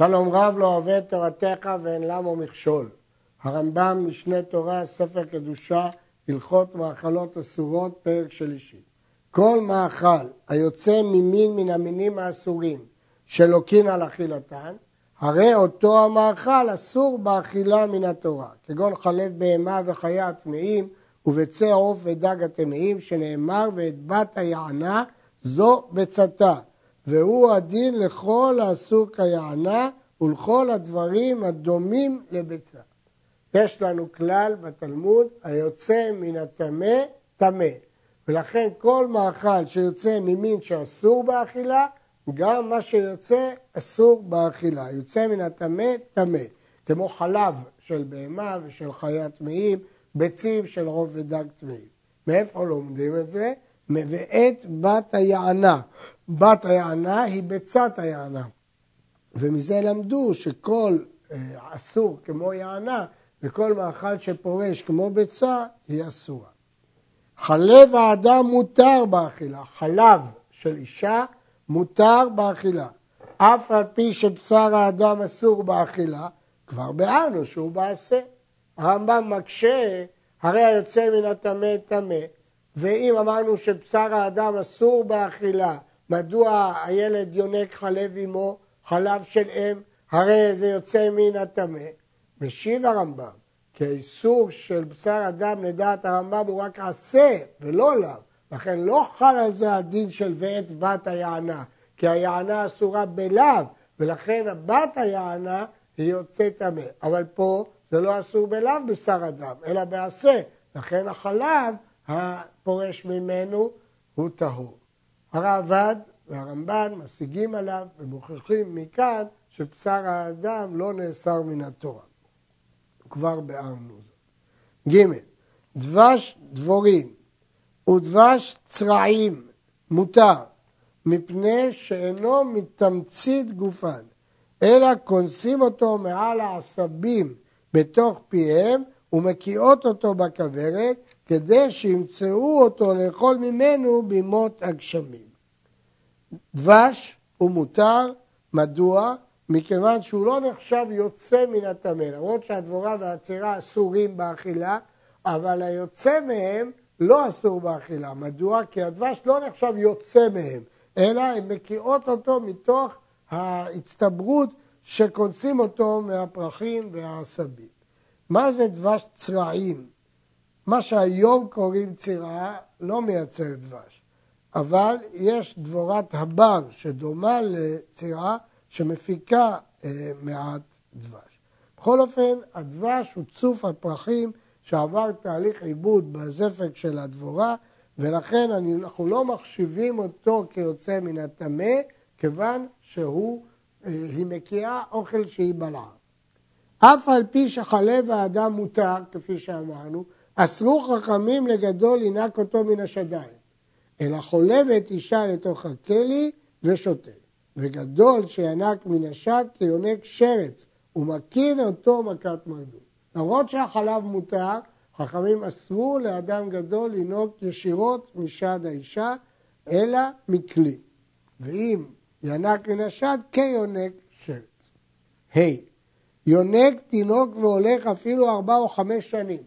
שלום רב לא אוהב את תורתך ואין למו מכשול. הרמב"ם, משנה תורה, ספר קדושה, הלכות מאכלות אסורות, פרק שלישי. כל מאכל היוצא ממין מן המינים האסורים שלוקין על אכילתן, הרי אותו המאכל אסור באכילה מן התורה, כגון חלב בהמה וחיה הטמאים וביצי עוף ודג הטמאים, שנאמר ואת בת היענה זו בצתה, והוא הדין לכל האסור כיענה ולכל הדברים הדומים לביצה. יש לנו כלל בתלמוד, היוצא מן הטמא, טמא. ולכן כל מאכל שיוצא ממין שאסור באכילה, גם מה שיוצא אסור באכילה. יוצא מן הטמא, טמא. כמו חלב של בהמה ושל חיית טמאים, ביצים של רוב ודג טמאים. מאיפה לומדים את זה? ואת בת היענה. בת היענה היא ביצת היענה. ומזה למדו שכל אה, אסור כמו יענה וכל מאכל שפורש כמו ביצה היא אסורה. חלב האדם מותר באכילה, חלב של אישה מותר באכילה. אף על פי שבשר האדם אסור באכילה, כבר ביארנו שהוא בעשה. הרמב"ם מקשה, הרי היוצא מן הטמא טמא, ואם אמרנו שבשר האדם אסור באכילה, מדוע הילד יונק חלב אמו, חלב של אם, הרי זה יוצא מן הטמא? משיב הרמב"ם, כי האיסור של בשר אדם לדעת הרמב"ם הוא רק עשה ולא לאו, לכן לא חל על זה הדין של ואת בת היענה, כי היענה אסורה בלאו, ולכן בת היענה היא יוצאת טמא. אבל פה זה לא אסור בלאו בשר אדם, אלא בעשה, לכן החלב הפורש ממנו הוא טהור. הרעב"ד והרמב"ן משיגים עליו ומוכיחים מכאן שבשר האדם לא נאסר מן התורה. כבר ביארנו זאת. ג' דבש דבורים ודבש צרעים מותר מפני שאינו מתמצית גופן אלא כונסים אותו מעל העשבים בתוך פיהם ומקיאות אותו בכוורת כדי שימצאו אותו לאכול ממנו בימות הגשמים. דבש הוא מותר, מדוע? מכיוון שהוא לא נחשב יוצא מן הטמא, למרות שהדבורה והצירה אסורים באכילה, אבל היוצא מהם לא אסור באכילה. מדוע? כי הדבש לא נחשב יוצא מהם, אלא הן מקיאות אותו מתוך ההצטברות שכונסים אותו מהפרחים והעשבים. מה זה דבש צרעים? מה שהיום קוראים צירה לא מייצר דבש, אבל יש דבורת הבר שדומה לצירה שמפיקה אה, מעט דבש. בכל אופן, הדבש הוא צוף הפרחים שעבר תהליך עיבוד בזפק של הדבורה, ולכן אנחנו לא מחשיבים אותו כיוצא מן הטמא, כיוון שהוא, אה, היא מקיאה אוכל שהיא בלעה. אף על פי שחלב האדם מותר, כפי שאמרנו, אסרו חכמים לגדול לנק אותו מן השדיים, אלא חולבת אישה לתוך הכלי ושותה. וגדול שינק מן השד כיונק שרץ, ומקין אותו מכת מרדות. למרות שהחלב מותר, חכמים אסרו לאדם גדול לנהוג ישירות משד האישה, אלא מכלי. ואם ינק מן השד, כיונק שרץ. ה. Hey, יונק תינוק והולך אפילו ארבע או חמש שנים.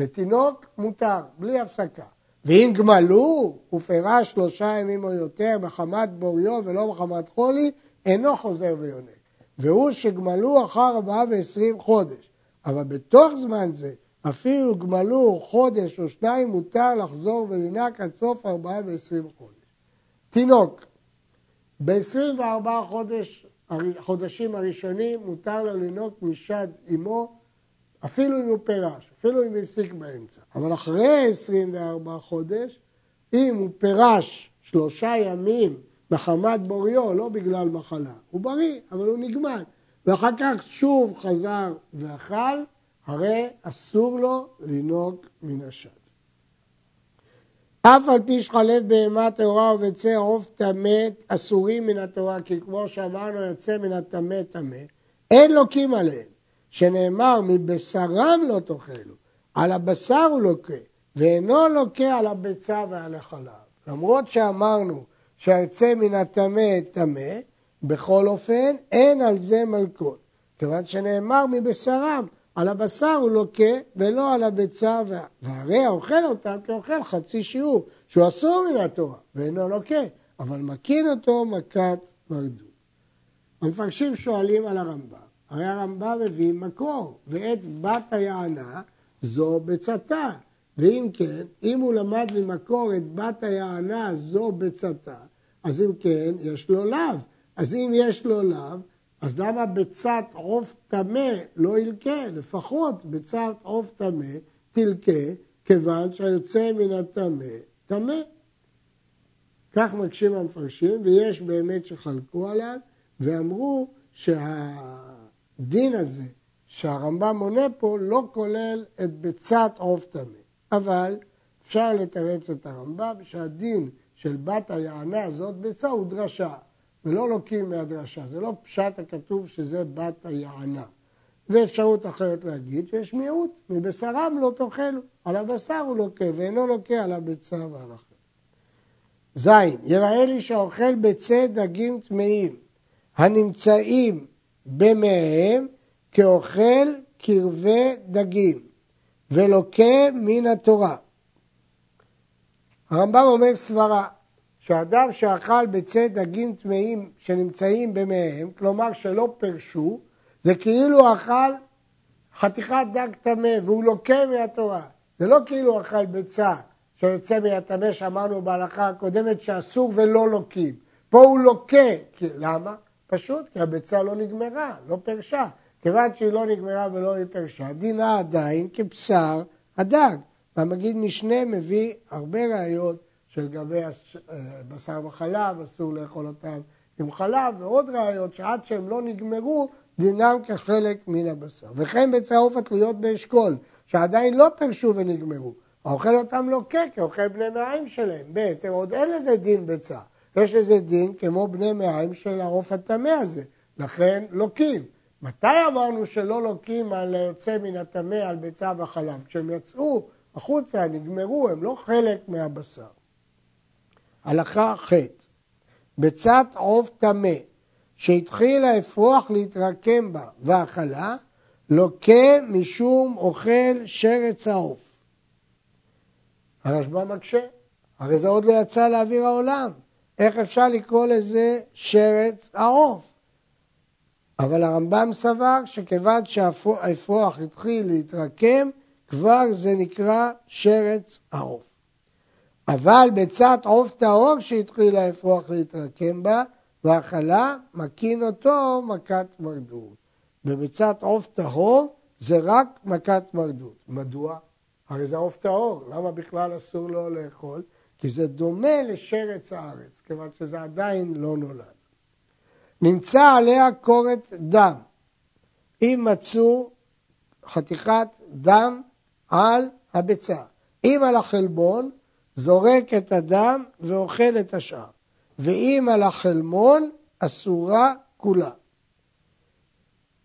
לתינוק מותר, בלי הפסקה. ואם גמלו ופרש שלושה ימים או יותר מחמת בוריו ולא מחמת חולי, אינו חוזר ויונק. והוא שגמלו אחר ארבעה ועשרים חודש. אבל בתוך זמן זה, אפילו גמלו חודש או שניים, מותר לחזור ולנק עד סוף ארבעה ועשרים חודש. תינוק, ב-24 חודש, חודשים הראשונים מותר לו לנוק משד אמו, אפילו אם הוא פירש. אפילו אם הפסיק באמצע. אבל אחרי 24 חודש, אם הוא פירש שלושה ימים מחמת בוריו, לא בגלל מחלה, הוא בריא, אבל הוא נגמל. ואחר כך שוב חזר ואכל, הרי אסור לו לנהוג מן השד. אף על פי שחלב בהמה טהורה וביצי עוף טמא אסורים מן התורה, כי כמו שאמרנו יוצא מן הטמא טמא, אין לוקים עליהם. שנאמר מבשרם לא תאכלו, על הבשר הוא לוקה, ואינו לוקה על הביצה ועל החלב. למרות שאמרנו שהיוצא מן הטמא טמא, בכל אופן, אין על זה מלכות. כיוון שנאמר מבשרם, על הבשר הוא לוקה ולא על הביצה, והרי האוכל אותם כאוכל חצי שיעור, שהוא אסור מן התורה ואינו לוקה, אבל מקין אותו מכת מרדות. המפרשים שואלים על הרמב"ם, הרי הרמב"ם מביא מקור, ואת בת היענה זו ביצתה. ואם כן, אם הוא למד ממקור את בת היענה זו ביצתה, אז אם כן, יש לו לאו. אז אם יש לו לאו, אז למה ביצת עוף טמא לא ילקה? לפחות ביצת עוף טמא תלקה, כיוון שהיוצא מן הטמא טמא. כך מקשים המפרשים, ויש באמת שחלקו עליו, ואמרו שהדין הזה שהרמב"ם מונה פה לא כולל את ביצת עוף טמא. אבל אפשר לתרץ את הרמב"ם שהדין של בת היענה זאת ביצה הוא דרשה. ולא לוקים מהדרשה, זה לא פשט הכתוב שזה בת היענה. ואפשרות אחרת להגיד שיש מיעוט, מבשרם לא תאכלו, על הבשר הוא לוקה ואינו לוקה על הביצה ועל החלב. ז. יראה לי שהאוכל ביצי דגים טמאים הנמצאים במאיהם כאוכל קרבי דגים ולוקה מן התורה. הרמב"ם אומר סברה שאדם שאכל ביצי דגים טמאים שנמצאים במאיהם, כלומר שלא פרשו, זה כאילו אכל חתיכת דג טמא והוא לוקה מהתורה. זה לא כאילו אכל ביצה שיוצא מהטמא שאמרנו בהלכה הקודמת שאסור ולא לוקים. פה הוא לוקה. למה? פשוט כי הביצה לא נגמרה, לא פרשה. כיוון שהיא לא נגמרה ולא היא פרשה, דינה עדיין כבשר הדג. והמגיד משנה מביא הרבה ראיות שלגבי אה, בשר וחלב, אסור לאכול אותם עם חלב, ועוד ראיות שעד שהם לא נגמרו, דינם כחלק מן הבשר. וכן ביצי העוף התלויות באשכול, שעדיין לא פרשו ונגמרו. האוכל אותם לוקה כאוכל בני מעיים שלהם. בעצם עוד אין לזה דין ביצה. יש לזה דין כמו בני מעיים של העוף הטמא הזה. לכן לוקים. מתי אמרנו שלא לוקים על יוצא מן הטמא על ביצה וחלב? כשהם יצאו החוצה, נגמרו, הם לא חלק מהבשר. הלכה ח' ביצת עוף טמא שהתחיל האפרוח להתרקם בה ואכלה, לוקה משום אוכל שרץ העוף. הרשב"א מקשה, הרי זה עוד לא יצא לאוויר העולם. איך אפשר לקרוא לזה שרץ העוף? אבל הרמב"ם סבר שכיוון שהאפרוח התחיל להתרקם, כבר זה נקרא שרץ העוף. אבל ביצת עוף טהור שהתחיל האפרוח להתרקם בה, והאכלה מקין אותו מכת מרדות. בביצת עוף טהור זה רק מכת מרדות. מדוע? הרי זה עוף טהור, למה בכלל אסור לו לאכול? כי זה דומה לשרץ הארץ, כיוון שזה עדיין לא נולד. נמצא עליה קורת דם. אם מצאו חתיכת דם על הביצה. אם על החלבון, זורק את הדם ואוכל את השאר. ואם על החלמון, אסורה כולה.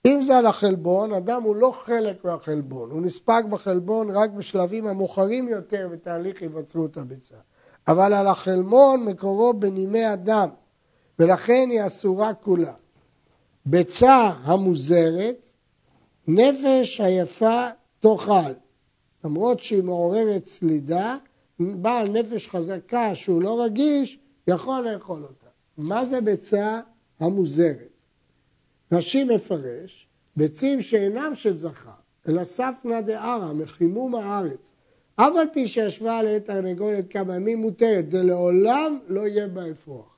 אם זה על החלבון, הדם הוא לא חלק מהחלבון, הוא נספג בחלבון רק בשלבים המאוחרים יותר בתהליך היווצרות הביצה. אבל על החלמון מקורו בנימי הדם, ולכן היא אסורה כולה. ביצה המוזרת, נפש היפה תאכל. למרות שהיא מעוררת סלידה, בעל נפש חזקה שהוא לא רגיש, יכול לאכול אותה. מה זה ביצה המוזרת? רש"י מפרש, ביצים שאינם של זכר, אלא ספנא דערא, מחימום הארץ. אף על פי שישבה עליה תרנגולת כמה ימים מותרת, זה לעולם לא יהיה בה אפרוח.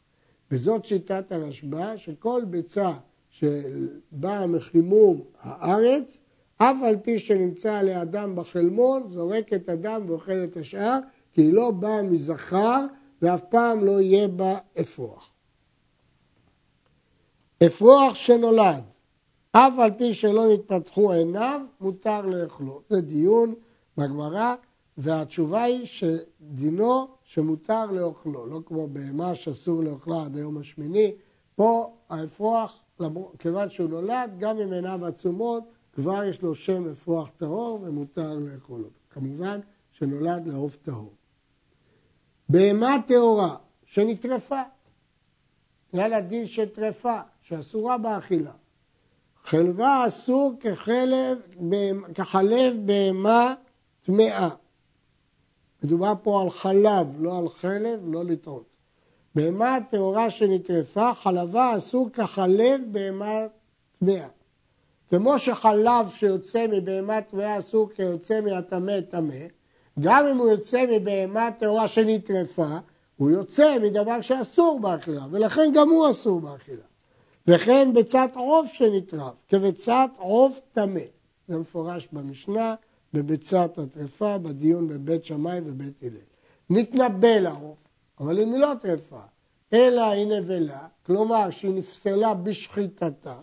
וזאת שיטת הרשב"א, שכל ביצה שבאה מחימום הארץ, אף על פי שנמצא עליה דם בחלמון, זורק את הדם ואוכל את השאר, כי היא לא באה מזכר ואף פעם לא יהיה בה אפרוח. אפרוח שנולד, אף על פי שלא נתפתחו עיניו, מותר לאכלו. זה דיון בגמרא, והתשובה היא שדינו שמותר לאכלו, לא כמו בהמה שאסור לאכלה עד היום השמיני, פה האפרוח, כיוון שהוא נולד, גם אם עיניו עצומות, כבר יש לו שם אפרוח טהור ומותר לאכול אותו. כמובן שנולד לעוף טהור. בהמה טהורה שנטרפה, בגלל הדין של טרפה, שאסורה באכילה. חלבה אסור כחלב בהמה טמאה. מדובר פה על חלב, לא על חלב, לא לטעות. בהמה טהורה שנטרפה, חלבה אסור כחלב בהמה טמאה. כמו שחלב שיוצא מבהמה טמאה אסור כיוצא מהטמא טמא, גם אם הוא יוצא מבהמה טהורה שנטרפה, הוא יוצא מדבר שאסור באכילה, ולכן גם הוא אסור באכילה. וכן ביצת עוף שנטרף, כביצת עוף טמא. זה מפורש במשנה, בביצת הטרפה, בדיון בבית שמאי ובית הלל. נתנבא לעוף, אבל אם היא לא טרפה, אלא היא נבלה, כלומר שהיא נפסלה בשחיטתה,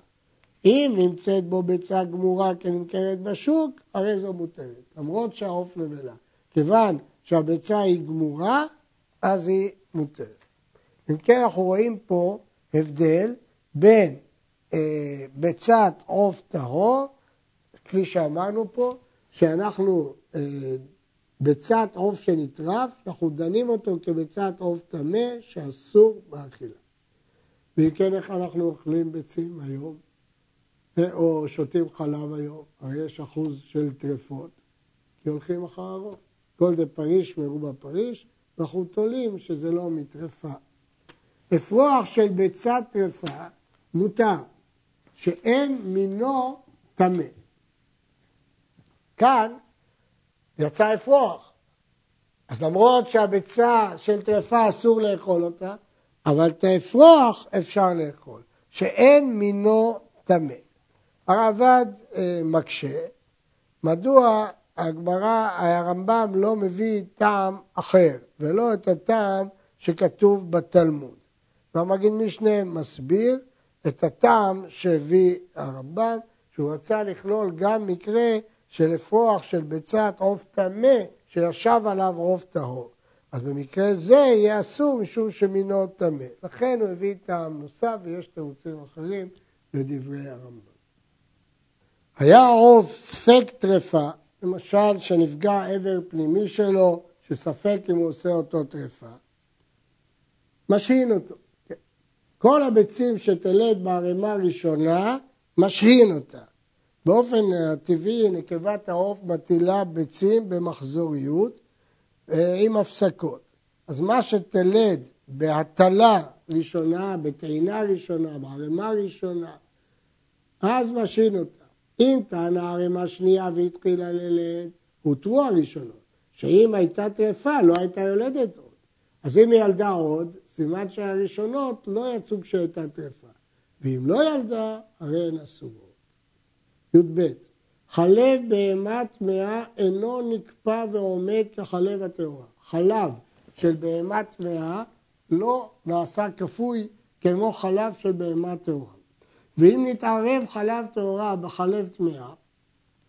אם נמצאת בו ביצה גמורה כנמכרת בשוק, הרי זו מותרת, למרות שהעוף נבלה. כיוון שהביצה היא גמורה, אז היא מותרת. אם כן, אנחנו רואים פה הבדל בין אה, ביצת עוף טהור, כפי שאמרנו פה, שאנחנו, אה, ביצת עוף שנטרף, אנחנו דנים אותו כביצת עוף טמא שאסור באכילה. ואם כן, איך אנחנו אוכלים ביצים היום? או שותים חלב היום, הרי יש אחוז של טרפות, כי הולכים אחר הרוב. כל דה פריש מרובה פריש, ואנחנו תולים שזה לא מטרפה. אפרוח של ביצת טרפה מותר, שאין מינו טמא. כאן יצא אפרוח. אז למרות שהביצה של טרפה אסור לאכול אותה, אבל את האפרוח אפשר לאכול, שאין מינו טמא. הרעב"ד אה, מקשה, מדוע הגמרא, הרמב"ם לא מביא טעם אחר, ולא את הטעם שכתוב בתלמוד. והמגיד משנה מסביר את הטעם שהביא הרמב"ם, שהוא רצה לכלול גם מקרה של אפרוח של ביצת עוף טמא שישב עליו עוף טהור. אז במקרה זה יהיה אסור משום שמינו טמא. לכן הוא הביא טעם נוסף ויש תירוצים אחרים לדברי הרמב"ם. היה העוף ספק טרפה, למשל שנפגע עבר פנימי שלו, שספק אם הוא עושה אותו טרפה, משהין אותו. כל הביצים שתלד בערימה הראשונה, משהין אותה. באופן הטבעי נקבת העוף מטילה ביצים במחזוריות אה, עם הפסקות. אז מה שתלד בהטלה ראשונה, בטעינה ראשונה, בערימה ראשונה, אז משהין אותה. אם טענה ערימה שנייה והתחילה ללד, הותרו הראשונות, שאם הייתה טרפה לא הייתה יולדת עוד. אז אם ילדה עוד, סימן שהראשונות לא יצאו כשהייתה טרפה. ואם לא ילדה, הרי הן אסורות. י"ב חלב בהמה טמאה אינו נקפא ועומד כחלב הטהורה. חלב של בהמה טמאה לא נעשה כפוי כמו חלב של בהמה טהורה. ואם נתערב חלב טהורה בחלב טמאה,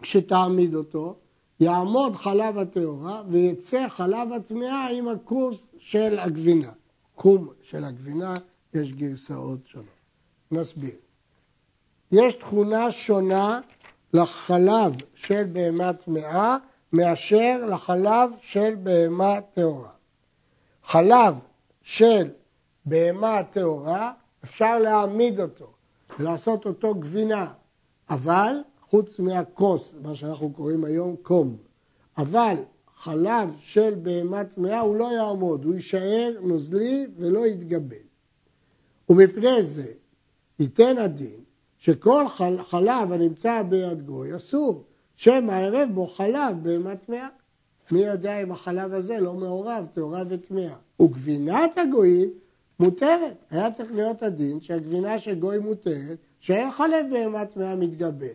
כשתעמיד אותו, יעמוד חלב הטהורה ויצא חלב הטמאה עם הכוס של הגבינה. קום של הגבינה, יש גרסאות שונות. נסביר. יש תכונה שונה לחלב של בהמה טמאה מאשר לחלב של בהמה טהורה. חלב של בהמה טהורה, אפשר להעמיד אותו ולעשות אותו גבינה, אבל חוץ מהכוס, מה שאנחנו קוראים היום קום, אבל חלב של בהמה טמאה הוא לא יעמוד, הוא יישאר נוזלי ולא יתגבל. ומפני זה ייתן הדין שכל חלב הנמצא ביד גוי אסור, שמא ערב בו חלב בהמה טמאה. מי יודע אם החלב הזה לא מעורב, טהורה וטמאה. וגבינת הגויים מותרת. היה צריך להיות הדין שהגבינה של גוי מותרת, שאין חלב בהמה טמאה מתגבל.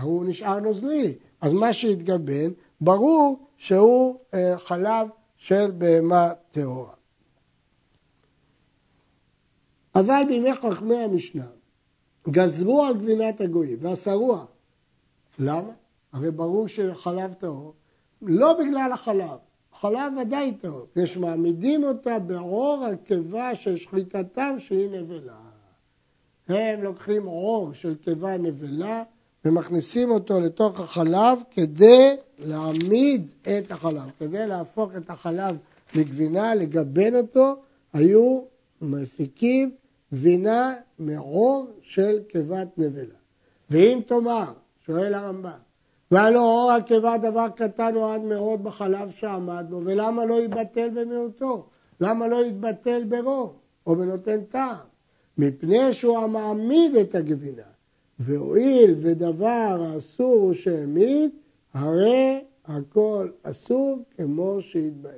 הוא נשאר נוזלי, אז מה שהתגבל, ברור שהוא אה, חלב של בהמה טהורה. אבל בימי חכמי המשנה גזרו על גבינת הגויים ואסרוה. למה? הרי ברור שחלב טהור, לא בגלל החלב, חלב ודאי טהור, יש מעמידים אותה בעור הקיבה של שחיטתם שהיא נבלה. הם לוקחים עור של קיבה נבלה ומכניסים אותו לתוך החלב כדי להעמיד את החלב, כדי להפוך את החלב לגבינה, לגבן אותו, היו מפיקים גבינה מעור של קיבת נבלה. ואם תאמר, שואל הרמב"ם, והלא אור הקיבה דבר קטן או עד מאוד בחלב שעמד בו, ולמה לא יתבטל במיעוטו? למה לא יתבטל ברוב או בנותן טעם? מפני שהוא המעמיד את הגבינה, והואיל ודבר האסור הוא שהעמיד, הרי הכל אסור כמו שהתבאר.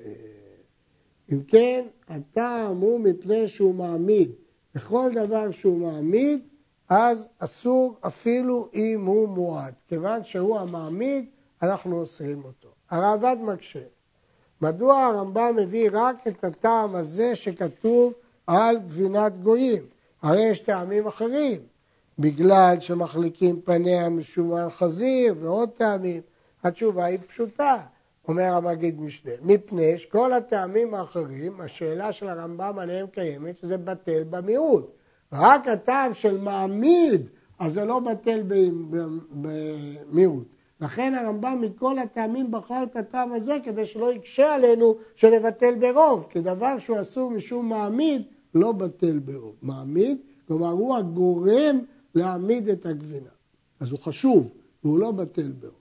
אם כן, הטעם הוא מפני שהוא מעמיד. בכל דבר שהוא מעמיד, אז אסור אפילו אם הוא מועד. כיוון שהוא המעמיד, אנחנו אוסרים אותו. הרעב"ד מקשה. מדוע הרמב"ם מביא רק את הטעם הזה שכתוב על גבינת גויים? הרי יש טעמים אחרים, בגלל שמחליקים פניה משומן חזיר ועוד טעמים. התשובה היא פשוטה, אומר המגיד משנה, מפני שכל הטעמים האחרים, השאלה של הרמב"ם עליהם קיימת, שזה בטל במיעוט. רק הטעם של מעמיד, אז זה לא בטל במיעוט. לכן הרמב"ם מכל הטעמים בחר את הטעם הזה כדי שלא יקשה עלינו שנבטל ברוב, כי דבר שהוא אסור משום מעמיד לא בטל ברוב. מעמיד, כלומר הוא הגורם להעמיד את הגבינה. אז הוא חשוב, והוא לא בטל ברוב.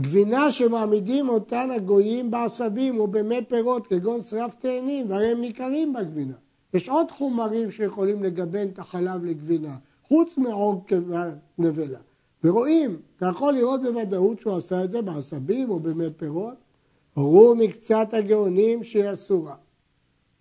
גבינה שמעמידים אותן הגויים בעשבים או במי פירות כגון שרף תאנים, והרי הם ניכרים בגבינה. יש עוד חומרים שיכולים לגוון את החלב לגבינה, חוץ מעור נבלה. ורואים, אתה יכול לראות בוודאות שהוא עשה את זה בעשבים או במי פירות, הורו מקצת הגאונים שהיא אסורה.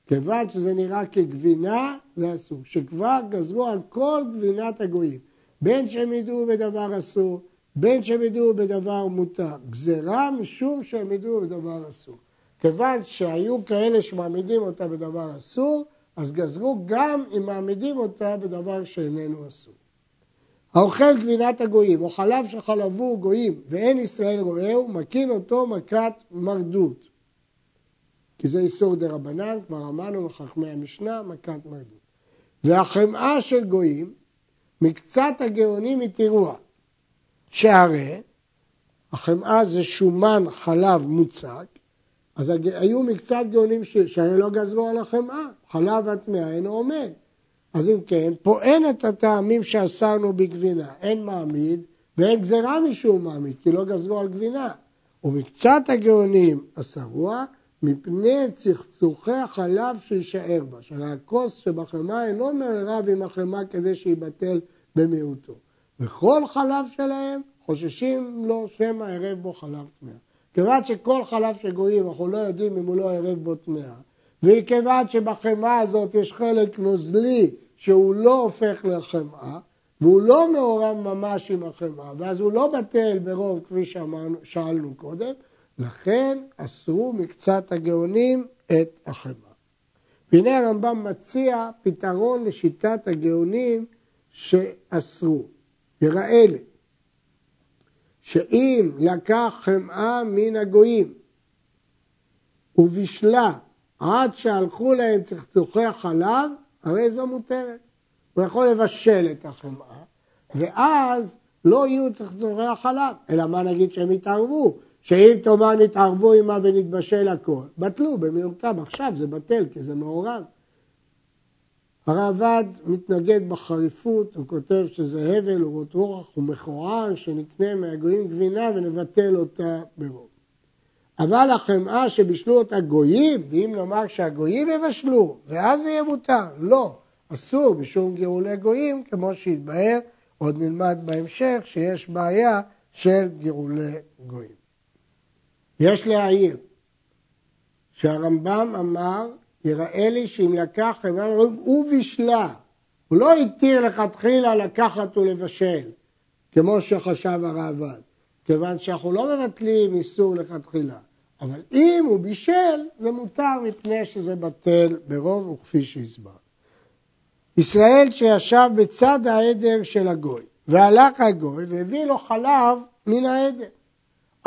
כיוון שזה נראה כגבינה, זה אסור. שכבר גזרו על כל גבינת הגויים, בין שהם ידעו בדבר אסור, בין שהם ידעו בדבר מותר. גזרה משום שהם ידעו בדבר אסור. כיוון שהיו כאלה שמעמידים אותה בדבר אסור, אז גזרו גם אם מעמידים אותה בדבר שאיננו אסור. האוכל גבינת הגויים, או חלב שחלבו גויים ואין ישראל רואהו, מקין אותו מכת מרדות. כי זה איסור דה רבנן, כבר אמרנו מחכמי המשנה, מכת מרדות. והחמאה של גויים, מקצת הגאונים התירוע, שהרי החמאה זה שומן חלב מוצק, אז היו מקצת גאונים שהרי לא גזרו על החמאה, חלב הטמאה אינו עומד. אז אם כן, פה אין את הטעמים שאסרנו בגבינה, אין מעמיד ואין גזירה משום מעמיד, כי לא גזרו על גבינה. ומקצת הגאונים אסרוה מפני צחצוחי החלב שיישאר בה, שהרי הכוס שבחמאה אינו מערב עם החמאה כדי שיבטל במיעוטו. וכל חלב שלהם חוששים לו שמא ערב בו חלב טמאה. כיוון שכל חלב של גויים אנחנו לא יודעים אם הוא לא ערב בו טמאה, וכיוון שבחמאה הזאת יש חלק נוזלי שהוא לא הופך לחמאה, והוא לא מעורב ממש עם החמאה, ואז הוא לא בטל ברוב כפי ששאלנו קודם, לכן אסרו מקצת הגאונים את החמאה. והנה הרמב"ם מציע פתרון לשיטת הגאונים שאסרו. יראה לי שאם לקח חמאה מן הגויים ובישלה עד שהלכו להם צחצוחי החלב, הרי זו מותרת. הוא יכול לבשל את החמאה, ואז לא יהיו צחצוחי החלב. אלא מה נגיד שהם יתערבו? שאם תאמר נתערבו עמה ונתבשל הכל, בטלו במיעוטם. עכשיו זה בטל כי זה מעורב. הראב"ד מתנגד בחריפות, הוא כותב שזה הבל ורות רוח ומכוער שנקנה מהגויים גבינה ונבטל אותה ברוב. אבל החמאה שבישלו אותה גויים, ואם נאמר שהגויים יבשלו, ואז זה יהיה מותר, לא, אסור בשום גירולי גויים, כמו שהתבהר, עוד נלמד בהמשך, שיש בעיה של גירולי גויים. יש להעיר שהרמב"ם אמר יראה לי שאם לקח חמאה הוא בישלה. הוא לא התיר לכתחילה לקחת ולבשל, כמו שחשב הראב"ד, כיוון שאנחנו לא מבטלים איסור לכתחילה. אבל אם הוא בישל, זה מותר מפני שזה בטל ברוב וכפי שהסבר. ישראל שישב בצד העדר של הגוי, והלך הגוי והביא לו חלב מן העדר.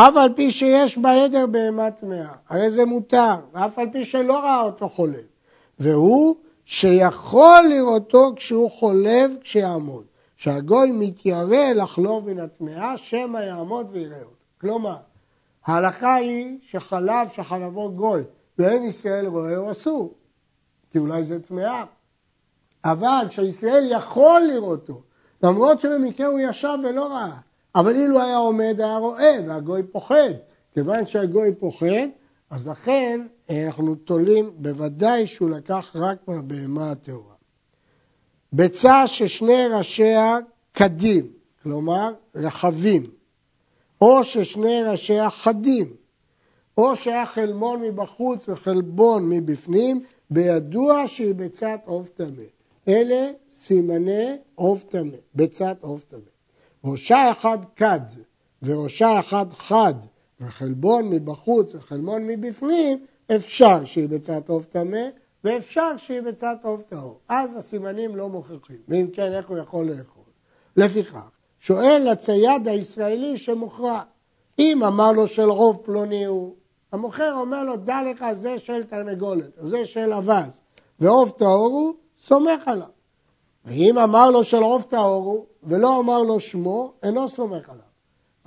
אף על פי שיש בעדר בהמה טמאה, הרי זה מותר, ואף על פי שלא ראה אותו חולב. והוא שיכול לראותו כשהוא חולב כשיעמוד. שהגוי מתיירא לחלוב מן הטמאה, שמא יעמוד ויראה אותו. כלומר, ההלכה היא שחלב שחלבו גוי ואין ישראל רואה הוא אסור, כי אולי זה טמאה. אבל כשהישראל יכול לראותו, למרות שבמקרה הוא ישב ולא ראה, אבל אילו היה עומד היה רואה, והגוי פוחד. כיוון שהגוי פוחד, אז לכן אנחנו תולים בוודאי שהוא לקח רק מהבהמה הטהורה. ביצה ששני ראשיה קדים, כלומר רחבים, או ששני ראשיה חדים, או שהיה חלמון מבחוץ וחלבון מבפנים, בידוע שהיא ביצת עוף טמא. אלה סימני עוף טמא, ביצת עוף טמא. ראשה אחד כד וראשה אחד חד וחלבון מבחוץ וחלבון מבפנים, אפשר שהיא ביצת עוף טמא ואפשר שהיא ביצת עוף טהור. אז הסימנים לא מוכיחים, ואם כן, איך הוא יכול לאכול? לפיכך, שואל הצייד הישראלי שמוכרע, אם אמר לו של רוב פלוני הוא, המוכר אומר לו, דע לך, זה של תרנגולת, זה של אבז, ועוף טהור הוא, סומך עליו. ואם אמר לו של עוף טהור הוא, ולא אמר לו שמו, אינו סומך עליו.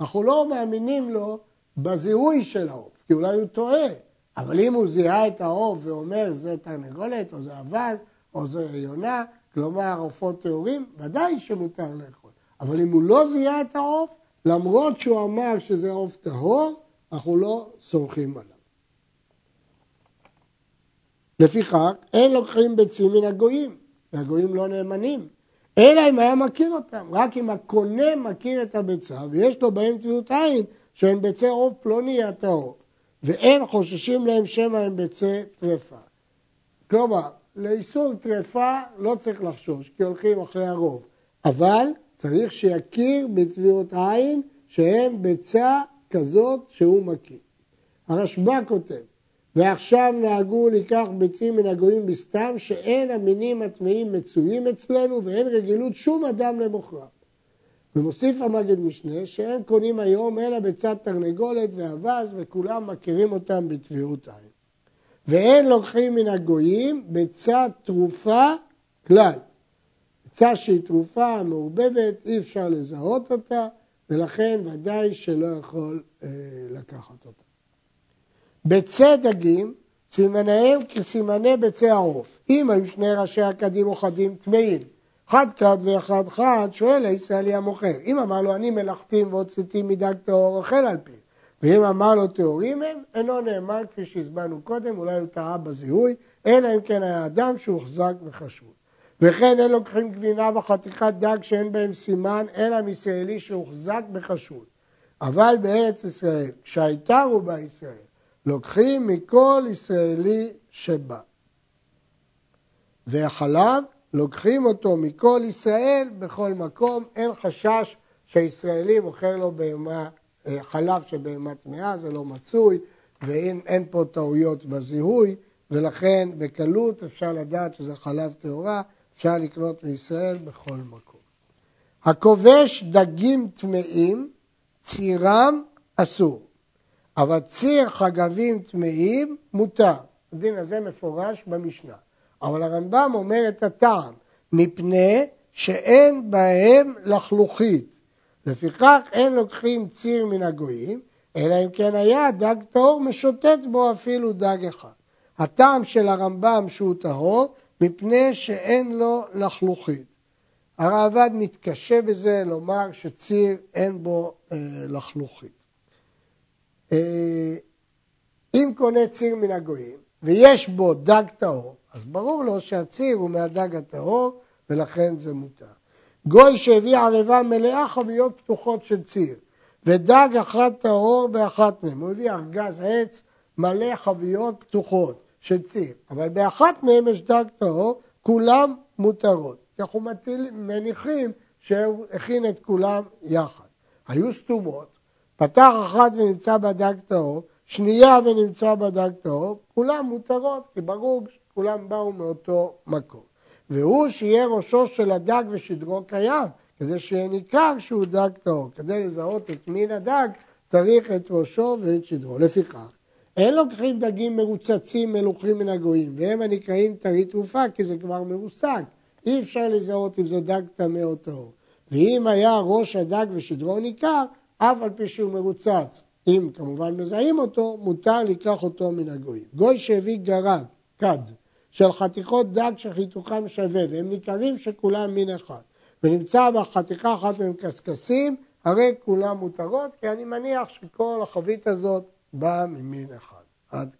אנחנו לא מאמינים לו בזיהוי של העוף, כי אולי הוא טועה, אבל אם הוא זיהה את העוף ואומר זה תרנגולת, או זה אבד, או זה יונה, כלומר עופות טהורים, ודאי שמותר לאכול. אבל אם הוא לא זיהה את העוף, למרות שהוא אמר שזה עוף טהור, אנחנו לא סומכים עליו. לפיכך, אין לוקחים ביצים מן הגויים, והגויים לא נאמנים. אלא אם היה מכיר אותם, רק אם הקונה מכיר את הביצה ויש לו בהם טביעות עין שהם ביצי עוף פלוני הטהור. ואין חוששים להם שמא הם ביצי טרפה. כלומר, לאיסור טרפה לא צריך לחשוש, כי הולכים אחרי הרוב, אבל צריך שיכיר בטביעות עין שהם ביצה כזאת שהוא מכיר. הרשב"א כותב, ועכשיו נהגו לקח ביצים מן הגויים בסתם שאין המינים הטמאים מצויים אצלנו ואין רגילות שום אדם למוכרם. ומוסיף המגד משנה שאין קונים היום אלא בצד תרנגולת ואבז וכולם מכירים אותם בטביעות עין. ואין לוקחים מן הגויים בצד תרופה כלל. ביצה שהיא תרופה מעורבבת, אי אפשר לזהות אותה, ולכן ודאי שלא יכול אה, לקחת אותה. ביצי דגים, סימניהם כסימני ביצי העוף. אם היו שני ראשי הכדים או חדים טמאים, חד כד ואחד חד, שואל הישראלי המוכר. אם אמר לו אני מלאכתים והוצאתי מדג טהור, אוכל על פיו. ואם אמר לו טהורים הם, אינו נאמן כפי שהזמנו קודם, אולי הוא טעה בזיהוי, אלא אם כן היה אדם שהוחזק וחשוד. וכן אין לוקחים גבינה וחתיכת דג שאין בהם סימן, אלא מישראלי שהוחזק בחשוד. אבל בארץ ישראל, כשהייתה רובה ישראל, לוקחים מכל ישראלי שבא. והחלב, לוקחים אותו מכל ישראל בכל מקום, אין חשש שהישראלי מוכר לו בהמה, אה, חלב של בהמה טמאה, זה לא מצוי, ואין פה טעויות בזיהוי, ולכן בקלות אפשר לדעת שזה חלב טהורה, אפשר לקנות מישראל בכל מקום. הכובש דגים טמאים, צירם אסור. אבל ציר חגבים טמאים מותר. הדין הזה מפורש במשנה. אבל הרמב"ם אומר את הטעם, מפני שאין בהם לחלוכית. לפיכך אין לוקחים ציר מן הגויים, אלא אם כן היה דג טהור משוטט בו אפילו דג אחד. הטעם של הרמב"ם שהוא טהור, מפני שאין לו לחלוכית. הראב"ד מתקשה בזה לומר שציר אין בו אה, לחלוכית. אה, אם קונה ציר מן הגויים ויש בו דג טהור, אז ברור לו שהציר הוא מהדג הטהור ולכן זה מותר. גוי שהביא ערבה מלאה חביות פתוחות של ציר ודג אחת טהור באחת מהן, הוא הביא ארגז עץ מלא חביות פתוחות של ציר, אבל באחת מהן יש דג טהור, כולם מותרות. אנחנו מניחים שהוא הכין את כולם יחד. היו סתומות, פתח אחת ונמצא בדג טהור, שנייה ונמצא בדג טהור, כולם מותרות, כי ברור שכולם באו מאותו מקום. והוא שיהיה ראשו של הדג ושדרו קיים, כדי שיהיה ניכר שהוא דג טהור. כדי לזהות את מין הדג צריך את ראשו ואת שדרו. לפיכך, אין לוקחים דגים מרוצצים מלוכים מן הגויים, והם הנקראים טרי תרופה, כי זה כבר מרוסק. אי אפשר לזהות אם זה דג טמא או טהור. ואם היה ראש הדג ושדרו ניכר, אף על פי שהוא מרוצץ, אם כמובן מזהים אותו, מותר לקח אותו מן הגויים. גוי שהביא גרד, כד, של חתיכות דג שחיתוכם שווה, והם ניכרים שכולם מין אחד, ונמצא בחתיכה אחת מהם קשקשים, הרי כולם מותרות, כי אני מניח שכל החבית הזאת באה ממין אחד. עד